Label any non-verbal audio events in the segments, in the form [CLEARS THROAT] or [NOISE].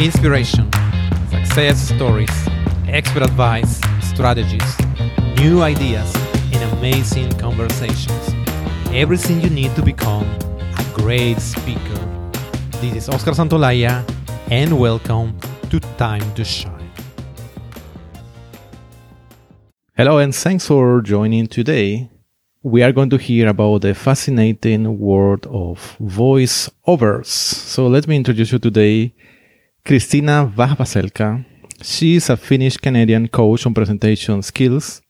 inspiration, success stories, expert advice, strategies, new ideas, and amazing conversations. Everything you need to become a great speaker. This is Oscar Santolaya, and welcome to Time to Shine. Hello, and thanks for joining today. We are going to hear about the fascinating world of voiceovers. So let me introduce you today Kristina Vahvaselka. She is a Finnish Canadian coach on presentation skills,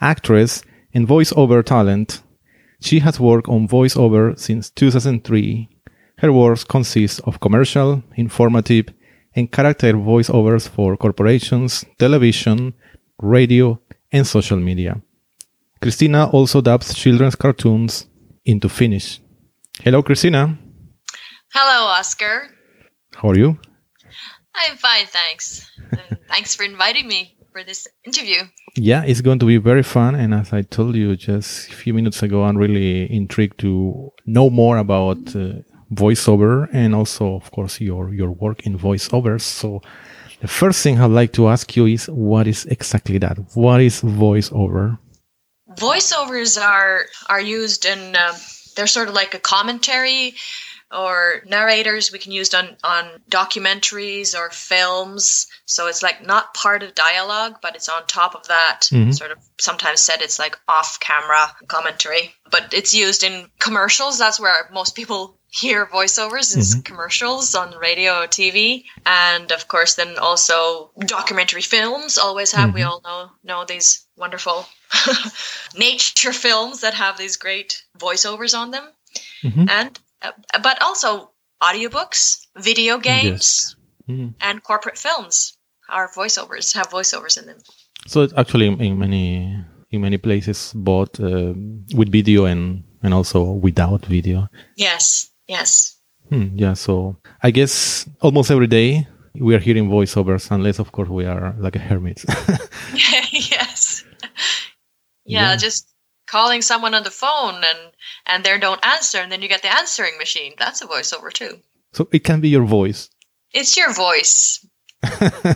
actress, and voiceover talent. She has worked on voiceover since 2003. Her works consist of commercial, informative, and character voiceovers for corporations, television, radio, and social media. Kristina also dubs children's cartoons into Finnish. Hello, Kristina. Hello, Oscar. How are you? I'm fine, thanks. Thanks for inviting me for this interview. Yeah, it's going to be very fun. And as I told you just a few minutes ago, I'm really intrigued to know more about uh, voiceover and also, of course, your, your work in voiceovers. So the first thing I'd like to ask you is what is exactly that? What is voiceover? Voiceovers are are used in uh, they're sort of like a commentary or narrators we can use on on documentaries or films so it's like not part of dialogue but it's on top of that mm-hmm. sort of sometimes said it's like off camera commentary but it's used in commercials that's where most people hear voiceovers is mm-hmm. commercials on radio or tv and of course then also documentary films always have mm-hmm. we all know know these wonderful [LAUGHS] nature films that have these great voiceovers on them mm-hmm. and but also audiobooks, video games, yes. mm-hmm. and corporate films are voiceovers have voiceovers in them. So it's actually in many in many places both uh, with video and and also without video. Yes. Yes. Hmm, yeah. So I guess almost every day we are hearing voiceovers, unless of course we are like a hermit. [LAUGHS] [LAUGHS] yes. [LAUGHS] Yeah, yeah, just calling someone on the phone and and they don't answer and then you get the answering machine. That's a voiceover too. So it can be your voice. It's your voice. [LAUGHS]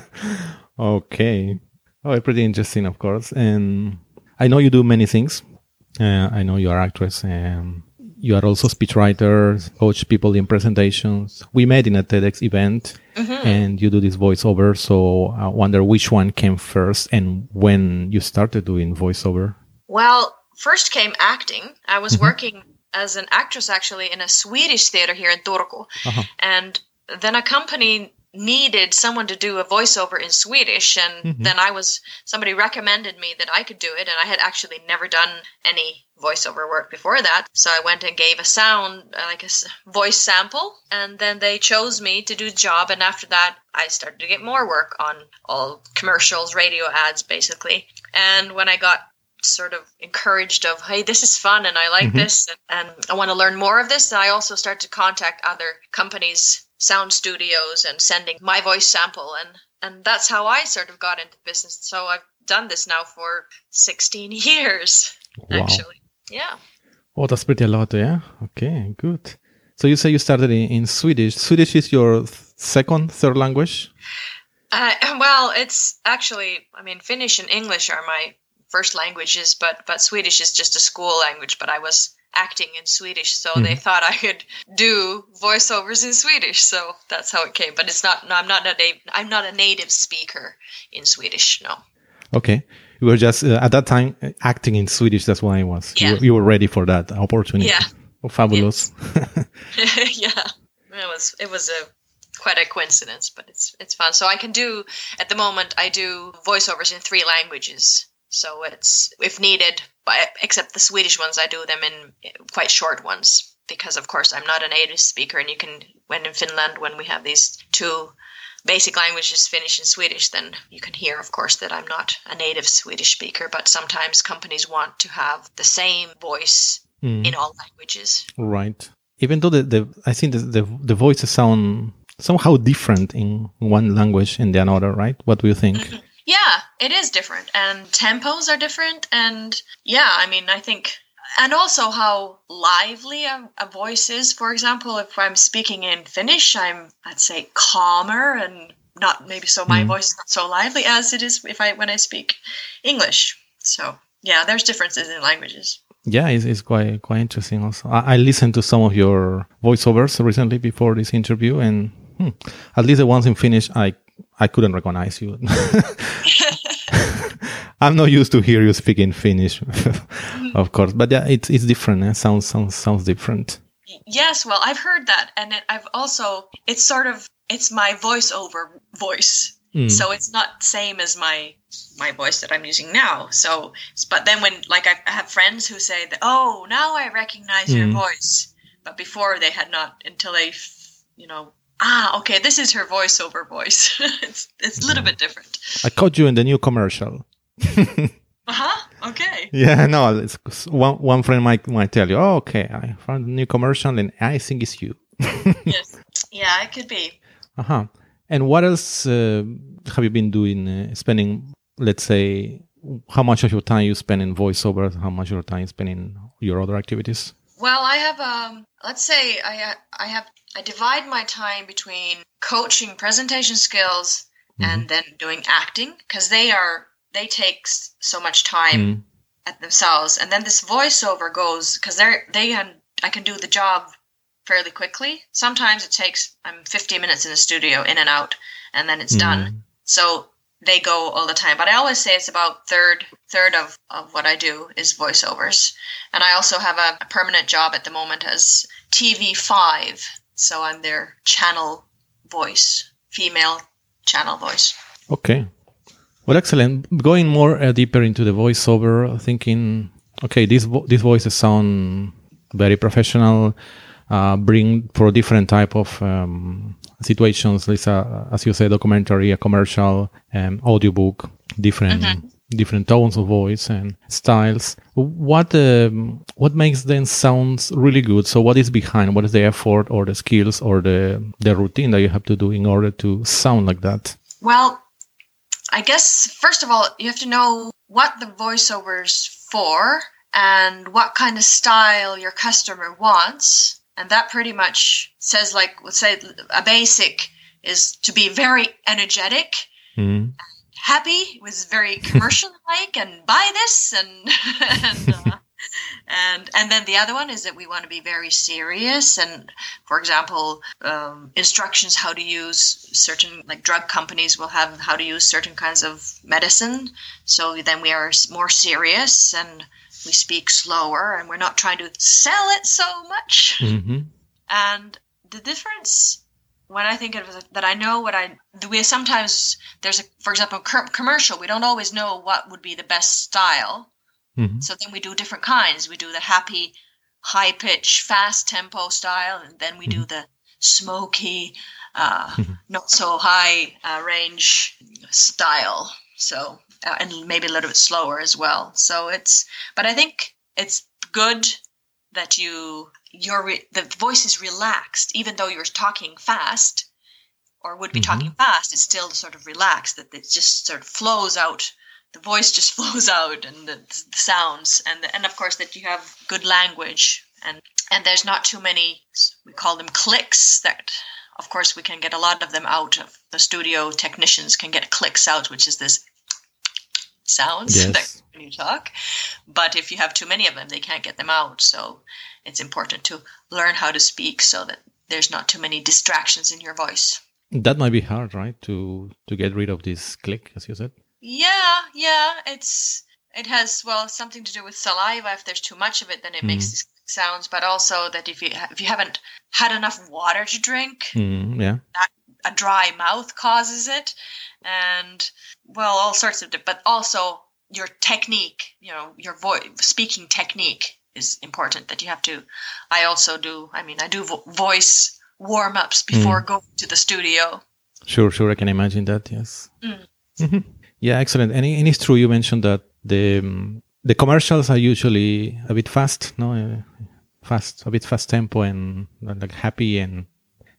Okay. Oh pretty interesting of course. And i know you do many things. Uh, i know you are actress and you are also speechwriter coach people in presentations. We met in a tedx event mm-hmm. and you do this voiceover so i wonder which one came first and when you started doing voiceover. Well first came acting. I was mm-hmm. working as an actress actually in a Swedish theater here in Turku. Uh-huh. And then a company needed someone to do a voiceover in Swedish and mm-hmm. then I was somebody recommended me that I could do it and I had actually never done any voiceover work before that so I went and gave a sound uh, like a voice sample and then they chose me to do the job and after that I started to get more work on all commercials radio ads basically and when I got sort of encouraged of hey this is fun and i like mm-hmm. this and, and i want to learn more of this i also start to contact other companies sound studios and sending my voice sample and and that's how i sort of got into business. So i've done this now for 16 [LAUGHS] years wow. actually. Yeah. Oh that's pretty a lot yeah? Okay good. So you say you started in, in swedish. Swedish is your second third language? Uh, [LAUGHS] well, it's actually, I mean, Finnish and English are my first languages, but but Swedish is just a school language. But I was acting in Swedish, so mm-hmm. they thought I could do voiceovers in Swedish. So that's how it came. But it's not. No, I'm not a native. I'm not a native speaker in Swedish. No. Okay. You were just uh, at that time uh, acting in Swedish. That's why I was. Yeah. You, you were ready for that opportunity. Yeah. Oh, fabulous. [LAUGHS] yeah. It was. It was a quite a coincidence, but it's it's fun. So I can do at the moment. I do voiceovers in three languages. So it's if needed, but except the Swedish ones, I do them in quite short ones because, of course, I'm not a native speaker. And you can, when in Finland, when we have these two basic languages, Finnish and Swedish, then you can hear, of course, that I'm not a native Swedish speaker. But sometimes companies want to have the same voice mm. in all languages. Right. Even though the, the I think the, the the voices sound somehow different in one language and the another, right? What do you think? Mm-hmm. Yeah, it is different, and tempos are different, and yeah, I mean, I think and also how lively a, a, voice is. For example, if I'm speaking in Finnish, I'm I'd say calmer and not maybe so my mm. voice is not so lively as it is if I when I speak English. So yeah, there's differences in languages. Yeah, it's, it's quite quite interesting. Also, I, I, listened to some of your voiceovers recently before this interview, and hmm, at least the ones in Finnish, I I couldn't recognize you. [LAUGHS] I'm not used to hear you speaking Finnish, [LAUGHS] of course, but yeah, it's it's different. It sounds sounds sounds different. Yes, well, I've heard that, and it, I've also it's sort of it's my voiceover voice, mm. so it's not same as my my voice that I'm using now. So, but then when like I, I have friends who say that, oh, now I recognize mm. your voice, but before they had not until they, you know, ah, okay, this is her voiceover voice. [LAUGHS] it's it's a little bit different. I caught you in the new commercial [LAUGHS] uh-huh. Okay. Yeah, no, it's, one one friend might might tell you, "Oh, okay, I found a new commercial, and I think it's you." [LAUGHS] yes. Yeah, it could be. Uh huh. And what else uh, have you been doing? Uh, spending, let's say, how much of your time you spend in voiceover? How much of your time you spend in your other activities? Well, I have um. Let's say I I have I divide my time between coaching presentation skills mm-hmm. and then doing acting because they are they take so much time mm. at themselves, and then this voiceover goes because they're they can I can do the job fairly quickly. Sometimes it takes I'm 50 minutes in the studio, in and out, and then it's mm. done. So they go all the time. But I always say it's about third third of, of what I do is voiceovers. And I also have a, a permanent job at the moment as TV5. So I'm their channel voice, female channel voice. Okay. Well, excellent. Going more uh, deeper into the voiceover, thinking, okay, these vo- these voices sound very professional. Uh, bring for different type of um, situations. Lisa, as you say, documentary, a commercial, um, audiobook, different mm-hmm. Different tones of voice and styles. What um, what makes them sounds really good? So, what is behind? What is the effort or the skills or the the routine that you have to do in order to sound like that? Well, I guess first of all, you have to know what the voiceover's for and what kind of style your customer wants. And that pretty much says, like, let's say a basic is to be very energetic, mm-hmm. Happy, It was very [LAUGHS] commercial like, and buy this, and, [LAUGHS] and uh, and and then the other one is that we want to be very serious and for example um, instructions how to use certain like drug companies will have how to use certain kinds of medicine so then we are more serious and we speak slower and we're not trying to sell it so much mm-hmm. and the difference when I think of it, that I know what I we sometimes there's a for example commercial we don't always know what would be the best style Mm-hmm. So then we do different kinds. We do the happy, high pitch, fast tempo style, and then we mm-hmm. do the smoky, uh, mm-hmm. not so high uh, range style. So uh, and maybe a little bit slower as well. So it's, but I think it's good that you your re- the voice is relaxed, even though you're talking fast or would be mm-hmm. talking fast. It's still sort of relaxed that it just sort of flows out the voice just [LAUGHS] flows out and the, the sounds and and of course that you have good language and and there's not too many we call them clicks that of course we can get a lot of them out of the studio technicians can get clicks out which is this sounds yes. that when you talk but if you have too many of them they can't get them out so it's important to learn how to speak so that there's not too many distractions in your voice that might be hard right to to get rid of this click as you said yeah, yeah. It's it has well something to do with saliva. If there's too much of it, then it mm. makes sounds. But also that if you if you haven't had enough water to drink, mm, yeah, that, a dry mouth causes it, and well, all sorts of. But also your technique, you know, your voice speaking technique is important. That you have to. I also do. I mean, I do vo- voice warm ups before mm. going to the studio. Sure, sure. I can imagine that. Yes. Mm. Mm-hmm. Yeah, excellent. And, and it's true. You mentioned that the um, the commercials are usually a bit fast, no, uh, fast, a bit fast tempo and like happy and.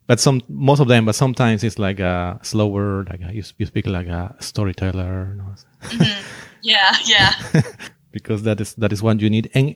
But some, most of them, but sometimes it's like a slower, like a, you, you speak like a storyteller. [LAUGHS] mm-hmm. Yeah, yeah. [LAUGHS] because that is that is what you need. And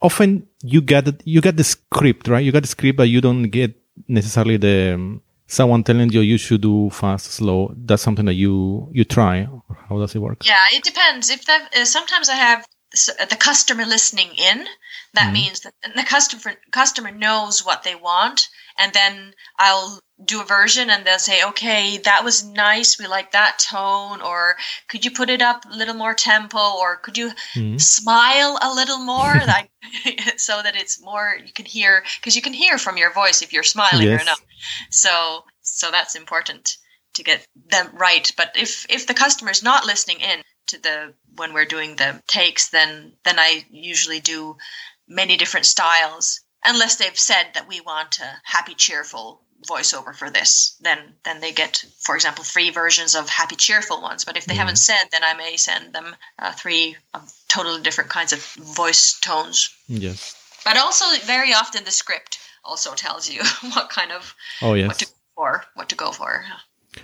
often you get you get the script, right? You get the script, but you don't get necessarily the um, someone telling you you should do fast, slow. That's something that you you try. How does it work? Yeah, it depends. If that uh, sometimes I have the customer listening in. That mm-hmm. means that the customer customer knows what they want, and then I'll do a version, and they'll say, "Okay, that was nice. We like that tone." Or could you put it up a little more tempo? Or could you mm-hmm. smile a little more, [LAUGHS] like [LAUGHS] so that it's more you can hear because you can hear from your voice if you're smiling yes. or not. So so that's important to get them right. But if if the customer is not listening in to the when we're doing the takes, then then I usually do many different styles, unless they've said that we want a happy, cheerful voiceover for this. Then then they get, for example, three versions of happy, cheerful ones. But if they mm haven't said, then I may send them uh, three of totally different kinds of voice tones. Yes. But also, very often the script also tells you [LAUGHS] what kind of oh yes what to go for what to go for.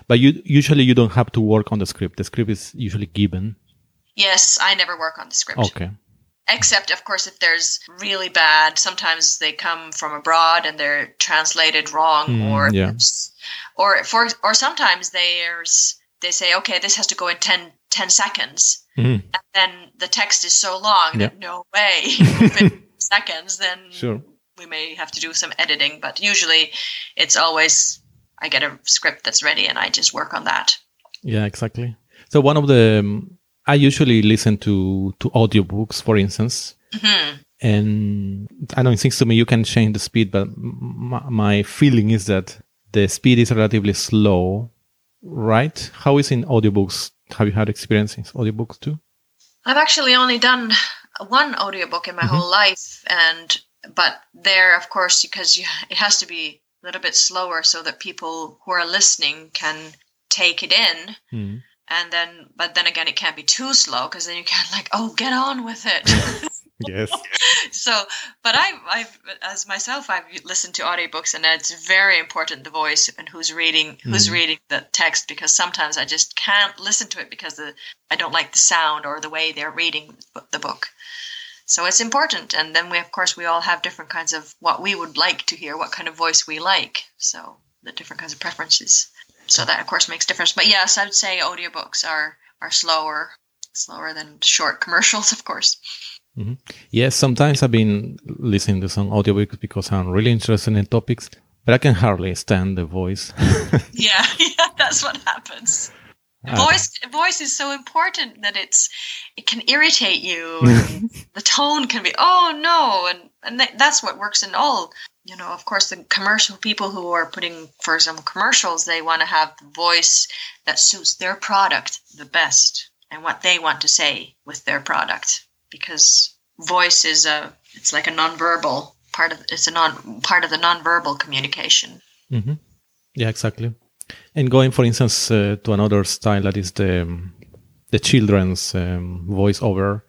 But you usually you don't have to work on the script. The script is usually given. Yes, I never work on the script. Okay. Except, of course, if there's really bad. Sometimes they come from abroad and they're translated wrong, mm, or yeah. or for or sometimes there's they say, okay, this has to go in 10, 10 seconds, mm. and then the text is so long yeah. that no way [LAUGHS] [LAUGHS] seconds. Then sure. we may have to do some editing, but usually it's always I get a script that's ready and I just work on that. Yeah, exactly. So one of the um, I usually listen to to audiobooks, for instance. Mm-hmm. And I know it seems to me you can change the speed, but my, my feeling is that the speed is relatively slow, right? How is in audiobooks? Have you had experience in audiobooks too? I've actually only done one audiobook in my mm-hmm. whole life, and but there, of course, because you, it has to be a little bit slower so that people who are listening can take it in. Mm. And then, but then again, it can't be too slow because then you can't [LAUGHS] like, oh, get on with it. [LAUGHS] yes. [LAUGHS] So, but I, I've, as myself, I've listened to audiobooks and it's very important the voice and who's reading, who's mm. reading the text because sometimes I just can't listen to it because the, I don't like the sound or the way they're reading the book. So it's important. And then we, of course, we all have different kinds of what we would like to hear, what kind of voice we like. So the different kinds of preferences. So that, of course, makes difference. But yes, I would say audiobooks are are slower, slower than short commercials, [LAUGHS] of course. Mm-hmm. Yes, sometimes I've been listening to some audiobooks because I'm really interested in topics, but I can hardly stand the voice. [LAUGHS] yeah, [LAUGHS] yeah, that's what happens. Voice voice is so important that it's it can irritate you. [LAUGHS] the tone can be oh no, and and th- that's what works in all. You know, of course, the commercial people who are putting, for example, commercials, they want to have the voice that suits their product the best and what they want to say with their product, because voice is a it's like a nonverbal part of it's a non part of the nonverbal communication. Mm-hmm. Yeah, exactly. And going, for instance, uh, to another style that is the um, the children's um, voiceover.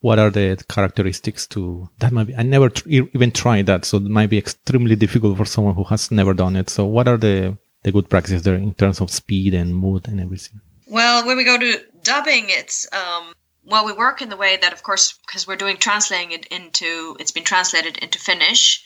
What are the characteristics to that? Might be I never tr- even tried that, so it might be extremely difficult for someone who has never done it. So, what are the the good practices there in terms of speed and mood and everything? Well, when we go to dubbing, it's um, well, we work in the way that, of course, because we're doing translating it into, it's been translated into Finnish.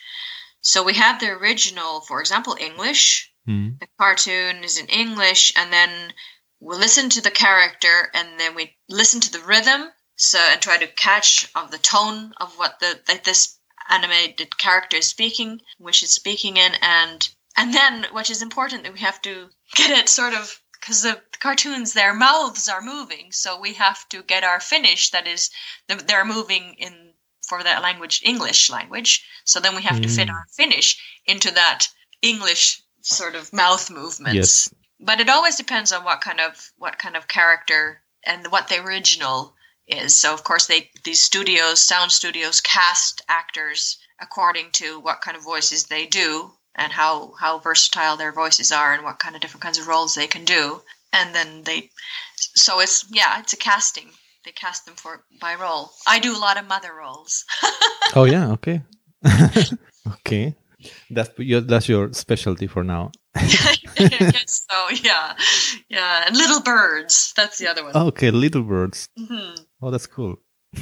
So we have the original, for example, English, Mm. The cartoon is in English, and then we listen to the character, and then we listen to the rhythm, so and try to catch of the tone of what the that this animated character is speaking, which is speaking in, and and then which is important that we have to get it sort of because the cartoons their mouths are moving so we have to get our Finnish that is they're moving in for that language english language so then we have mm. to fit mm. our Finnish into that english sort of mouth movements. Yes. But it always depends on what kind of what kind of character and what the original is. So of course they these studios, sound studios cast actors according to what kind of voices they do and how how versatile their voices are and what kind of different kinds of roles they can do. And then they so it's yeah, it's a casting. They cast them for by role. I do a lot of mother roles. [LAUGHS] oh yeah, okay. [LAUGHS] okay. That's your that's your specialty for now. [LAUGHS] [LAUGHS] so yeah, yeah, and little birds. That's the other one. Okay, little birds. Mm-hmm. Oh, that's cool. [LAUGHS]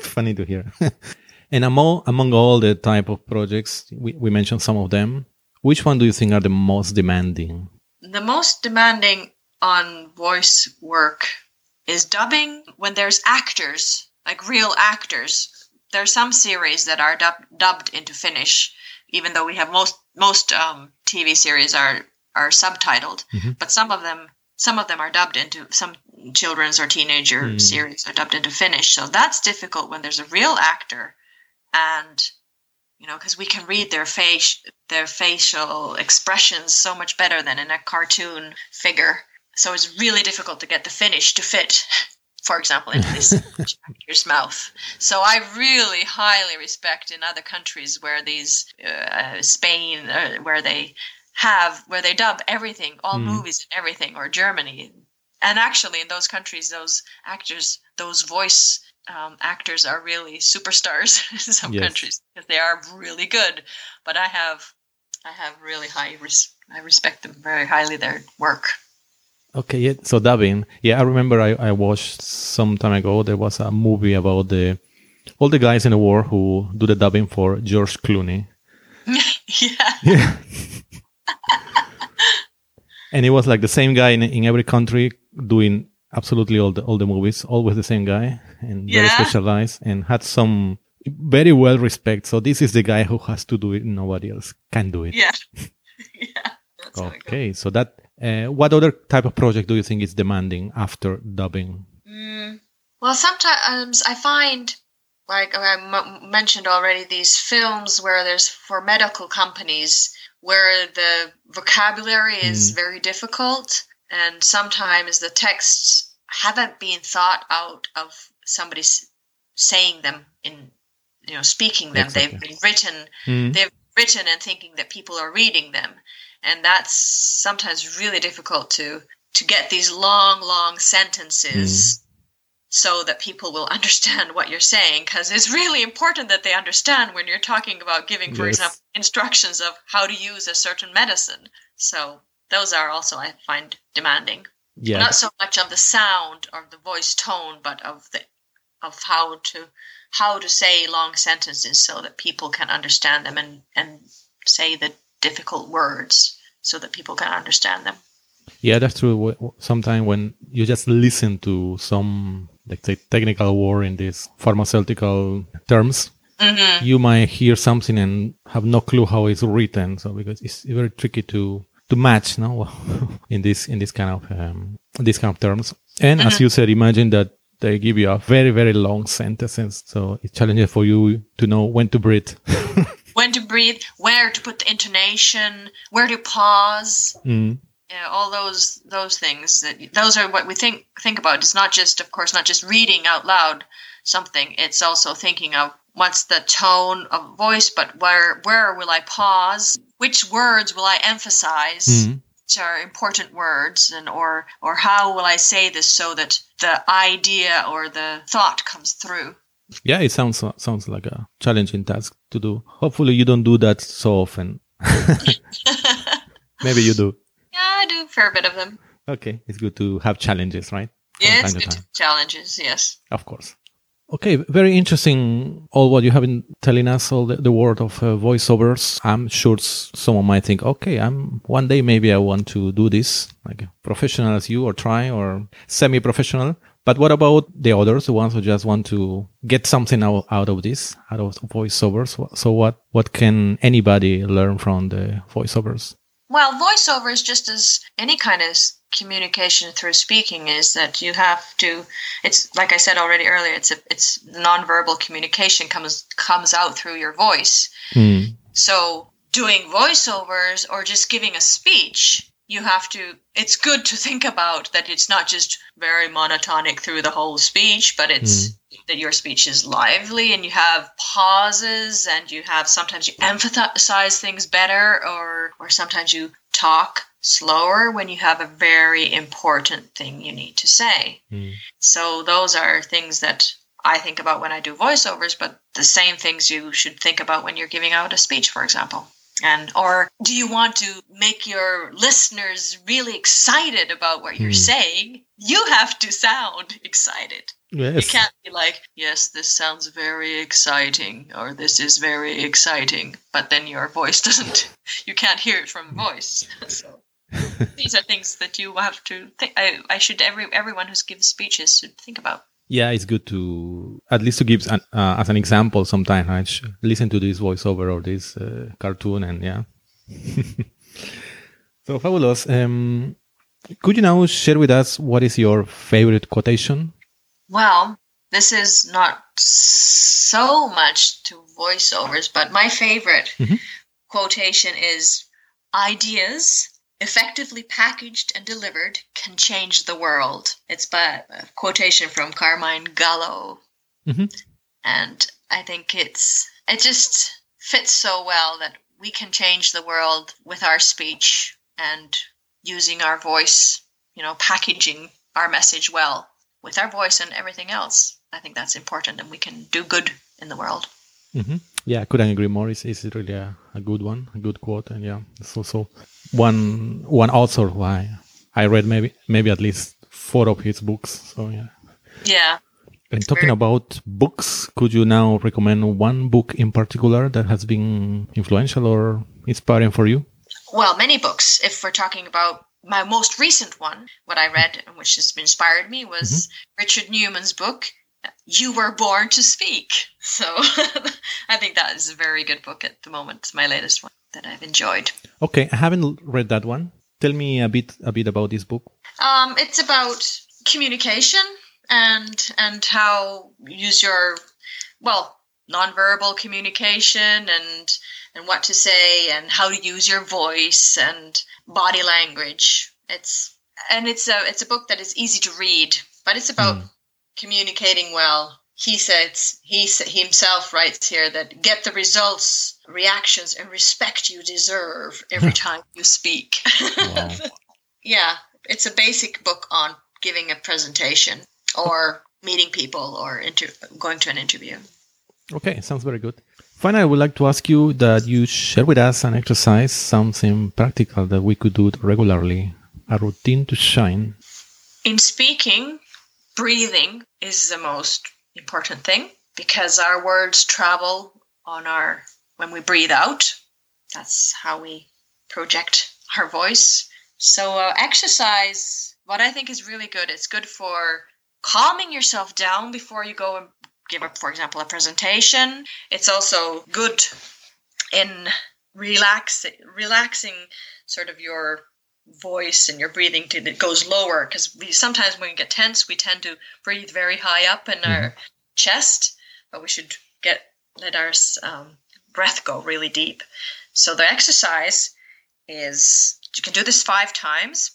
Funny to hear. and among among all the type of projects we, we mentioned some of them, which one do you think are the most demanding? The most demanding on voice work is dubbing when there's actors, like real actors. There are some series that are dub- dubbed into Finnish, even though we have most most um, TV series are are subtitled, mm-hmm. but some of them some of them are dubbed into some children's or teenager mm. series are dubbed into Finnish. So that's difficult when there's a real actor, and you know because we can read their face their facial expressions so much better than in a cartoon figure. So it's really difficult to get the Finnish to fit [LAUGHS] for example, into this [LAUGHS] actor's mouth. So I really highly respect in other countries where these uh, Spain, uh, where they have where they dub everything, all mm. movies and everything, or Germany. And actually, in those countries, those actors, those voice um, actors are really superstars [LAUGHS] in some yes. countries because they are really good. But I have, I have really high, res- I respect them very highly. Their work. Okay, yeah. So dubbing, yeah, I remember I, I watched some time ago. There was a movie about the all the guys in the war who do the dubbing for George Clooney. [LAUGHS] yeah. Yeah. [LAUGHS] and it was like the same guy in, in every country doing absolutely all the all the movies, always the same guy, and yeah. very specialized, and had some very well respect. So this is the guy who has to do it; nobody else can do it. Yeah, [LAUGHS] yeah. okay, so that. Uh, what other type of project do you think is demanding after dubbing? Mm, well, sometimes I find like I m- mentioned already, these films where there's for medical companies where the vocabulary is mm. very difficult and sometimes the texts haven't been thought out of somebody saying them in you know speaking them exactly. they've been written mm. they've written and thinking that people are reading them and that's sometimes really difficult to to get these long long sentences mm so that people will [LAUGHS] understand what you're saying because it's really important that they understand when you're talking about giving for yes. example instructions of how to use a certain medicine. So those are also i find demanding. Yeah. Not so much of the sound or the voice tone but of the of how to how to say long sentences so that people can understand them and and say the difficult words so that people can understand them. Yeah that's true. Sometimes when you just listen to some let's say technical word in these pharmaceutical terms mm-hmm. you might hear something and have no clue how it's written. So because it's very tricky to to match no? [LAUGHS] In this in this kind of um, this kind of terms. And mm-hmm. as you said imagine that they give you a very very long sentence so it's challenging for you to know when to breathe [LAUGHS] when to breathe where to put the intonation where to pause mm yeah, all those those things that those are what we think think about. It's not just, of course, not just reading out loud something. It's also thinking of what's the tone of voice, but where where will I pause? Which words will I emphasize? Mm-hmm. Which are important words, and or or how will I say this so that the idea or the thought comes through? Yeah, it sounds sounds like a challenging task to do. Hopefully, you don't do that so often. [LAUGHS] Maybe you do. Yeah, I do a fair bit of them. Okay, it's good to have challenges, right? Yeah, it's good to challenges. Yes, of course. Okay, very interesting. All what you have been telling us, all the, the word of uh, voiceovers. I'm sure someone might think, okay, I'm one day maybe I want to do this, like professional as you, or try, or semi-professional. But what about the others, the ones who just want to get something out, out of this, out of voiceovers? So what what can anybody learn from the voiceovers? Well, voiceovers, just as any kind of communication through speaking is that you have to it's like I said already earlier it's a, it's nonverbal communication comes comes out through your voice. Mm. So doing voiceovers or just giving a speech you have to it's good to think about that it's not just very monotonic through the whole speech but it's mm. that your speech is lively and you have pauses and you have sometimes you emphasize things better or or sometimes you talk slower when you have a very important thing you need to say mm. so those are things that I think about when I do voiceovers, but the same things you should think about when you're giving out a speech, for example and or do you want to make your listeners really excited about what you're mm. saying you have to sound excited Yes. You can't be like, yes, this sounds very exciting, or this is very exciting, but then your voice [LAUGHS] doesn't, you can't hear it from voice. [LAUGHS] so these are things that you have to think. I, I should, every everyone who gives speeches should think about. Yeah, it's good to, at least to give an, uh, as an example sometimes, right? Listen to this voiceover or this uh, cartoon, and yeah. [LAUGHS] so fabulous. Um, could you now share with us what is your favorite quotation well, this is not so much to voiceovers, but my favorite mm-hmm. quotation is ideas effectively packaged and delivered can change the world. It's by a quotation from Carmine Gallo. Mm-hmm. And I think it's it just fits so well that we can change the world with our speech and using our voice, you know, packaging our message well with our voice and everything else. I think that's important, and we can do good in the world. Mm-hmm. Yeah, I couldn't agree more. It's, it's really a, a, good one, a good quote, and yeah, it's also one one author who I I read maybe maybe at least four of his books. So yeah. Yeah. And talking about books, could you now recommend one book in particular that has been influential or inspiring for you? Well, many books. If we're talking about my most recent one, what I read, and which has inspired me, was mm-hmm. Richard Newman's book, You Were Born to Speak. [LAUGHS] So [LAUGHS] I think that is a very good book at the moment. It's my latest one that I've enjoyed. Okay, I haven't read that one. Tell me a bit a bit about this book. Um, it's about communication and and how use your well nonverbal communication and and what to say and how to use your voice and body language. It's and it's a it's a book that is easy to read, but it's about mm. communicating well. He says he himself writes here that get the results, reactions, and respect you deserve every [LAUGHS] time you speak. Wow. [LAUGHS] yeah, it's a basic book on giving a presentation or meeting people or inter- going to an interview. Okay, sounds very good. Finally, I would like to ask you that you share with us an exercise, something practical that we could do regularly, a routine to shine. In speaking, breathing is the most important thing because our words travel on our when we breathe out. That's how we project our voice. So, uh, exercise, what I think is really good, it's good for calming yourself down before you go and give up, for example, a presentation. It's also good in relaxing, relaxing sort of your voice and your breathing to it goes lower because we sometimes when we get tense we tend to breathe very high up in mm-hmm. our chest but we should get let our um, breath go really deep so the exercise is you can do this five times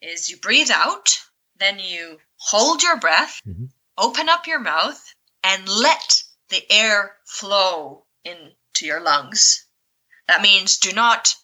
is you breathe out then you hold your breath mm-hmm. open up your mouth and let the air flow into your lungs. That means do not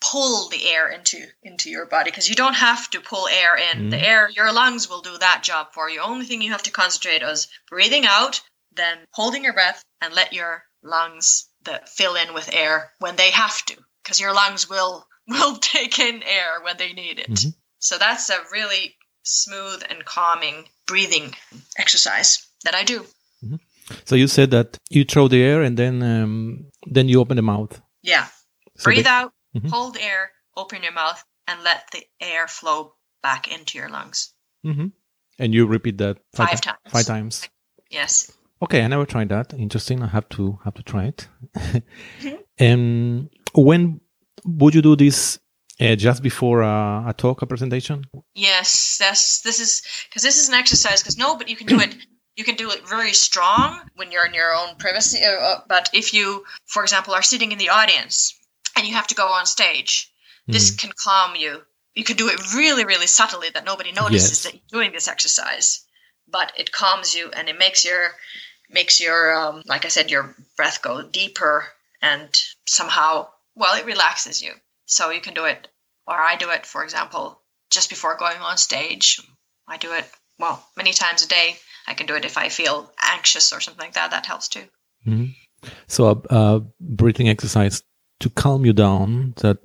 pull the air into into your body because you don't have to pull air in. Mm. The air, your lungs will do that job for you. Only thing you have to concentrate is breathing out, then holding your breath and let your lungs that fill in with air when they have to because your lungs will [LAUGHS] will take in air when they need it. Mm-hmm. So that's a really smooth and calming breathing exercise that I do. Mm-hmm. So you said that you throw the air and then um, then you open the mouth. Yeah. So Breathe they- out, mm-hmm. hold air, open your mouth, and let the air flow back into your lungs. Mm-hmm. And you repeat that five, five times. Five times. Yes. Okay, I never tried that. Interesting. I have to have to try it. mm-hmm. [LAUGHS] And when would you do this? Uh, just before a, a talk, a presentation? Yes, that's this is because this is an exercise. Because no, but you can do it [CLEARS THROAT] you can do it very strong when you're in your own privacy. Uh, uh, but if you, for example, are sitting in the audience and you have to go on stage, mm. this can calm you. You can do it really, really subtly that nobody notices yes. that you're doing this exercise, but it calms you and it makes your makes your um, like I said your breath go deeper and somehow well it relaxes you. So you can do it, or I do it, for example, just before going on stage. I do it well many times a day I can do it if I feel anxious or something like that. That helps too. Mm-hmm. So a, a breathing exercise to calm you down. That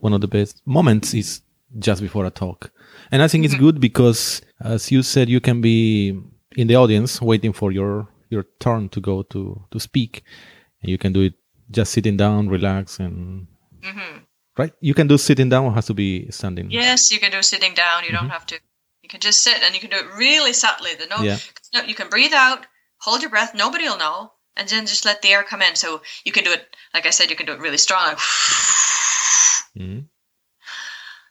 one of the best moments is just before a talk, and I think it's mm-hmm. good because, as you said, you can be in the audience waiting for your your turn to go to to speak and you can do it just sitting down relax and mm-hmm. right you can do sitting down or has to be standing yes you can do sitting down you mm-hmm. don't have to you can just sit and you can do it really subtly the no, yeah. no you can breathe out hold your breath nobody will know and then just let the air come in. So you can do it like i said you can do it really strong like, mm-hmm.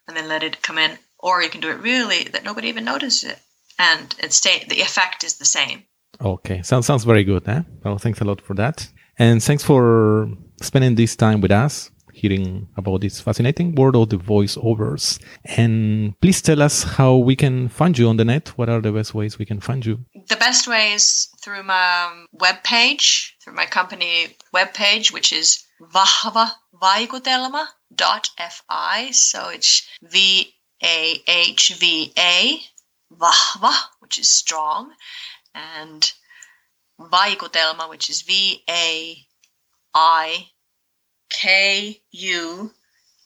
and then let it come in. Or you can do it really that nobody even notices it. And it stay the effect is the same. Okay. Sounds sounds very good eh? well thanks a lot for that. And thanks for spending this time with us hearing about this fascinating world of the voiceovers. And please tell us how we can find you on the net. What are the best ways we can find you? The best way is through my um, web page through my company web page which is vahva vaikutelma.fi so it's v a H V A, vahva, which is strong, and vaikutelma, which is V A I K U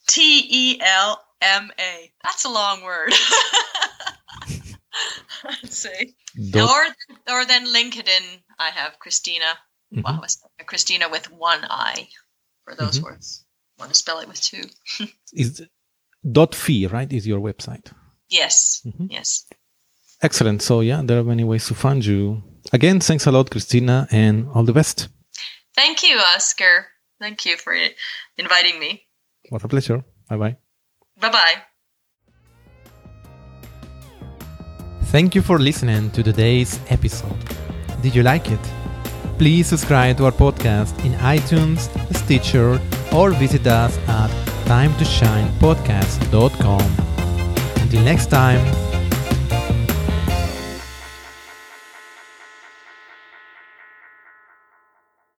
T E L M A. That's a long word. [LAUGHS] Let's see. Or, or then LinkedIn, I have Kristina. Mm-hmm. Wow, Kristina with one I for those mm-hmm. words. want to spell it with two. [LAUGHS] is dot fee, right? Is your website? Yes. Mm-hmm. Yes. Excellent. So yeah, there are many ways to find you. Again, thanks a lot, Kristina, and all the best. Thank you, Oscar. Thank you for inviting me. What a pleasure. Bye bye. Bye bye. Thank you for listening to today's episode. Did you like it? Please subscribe to our podcast in iTunes, Stitcher, or visit us at timetoshinepodcast.com. Until next time,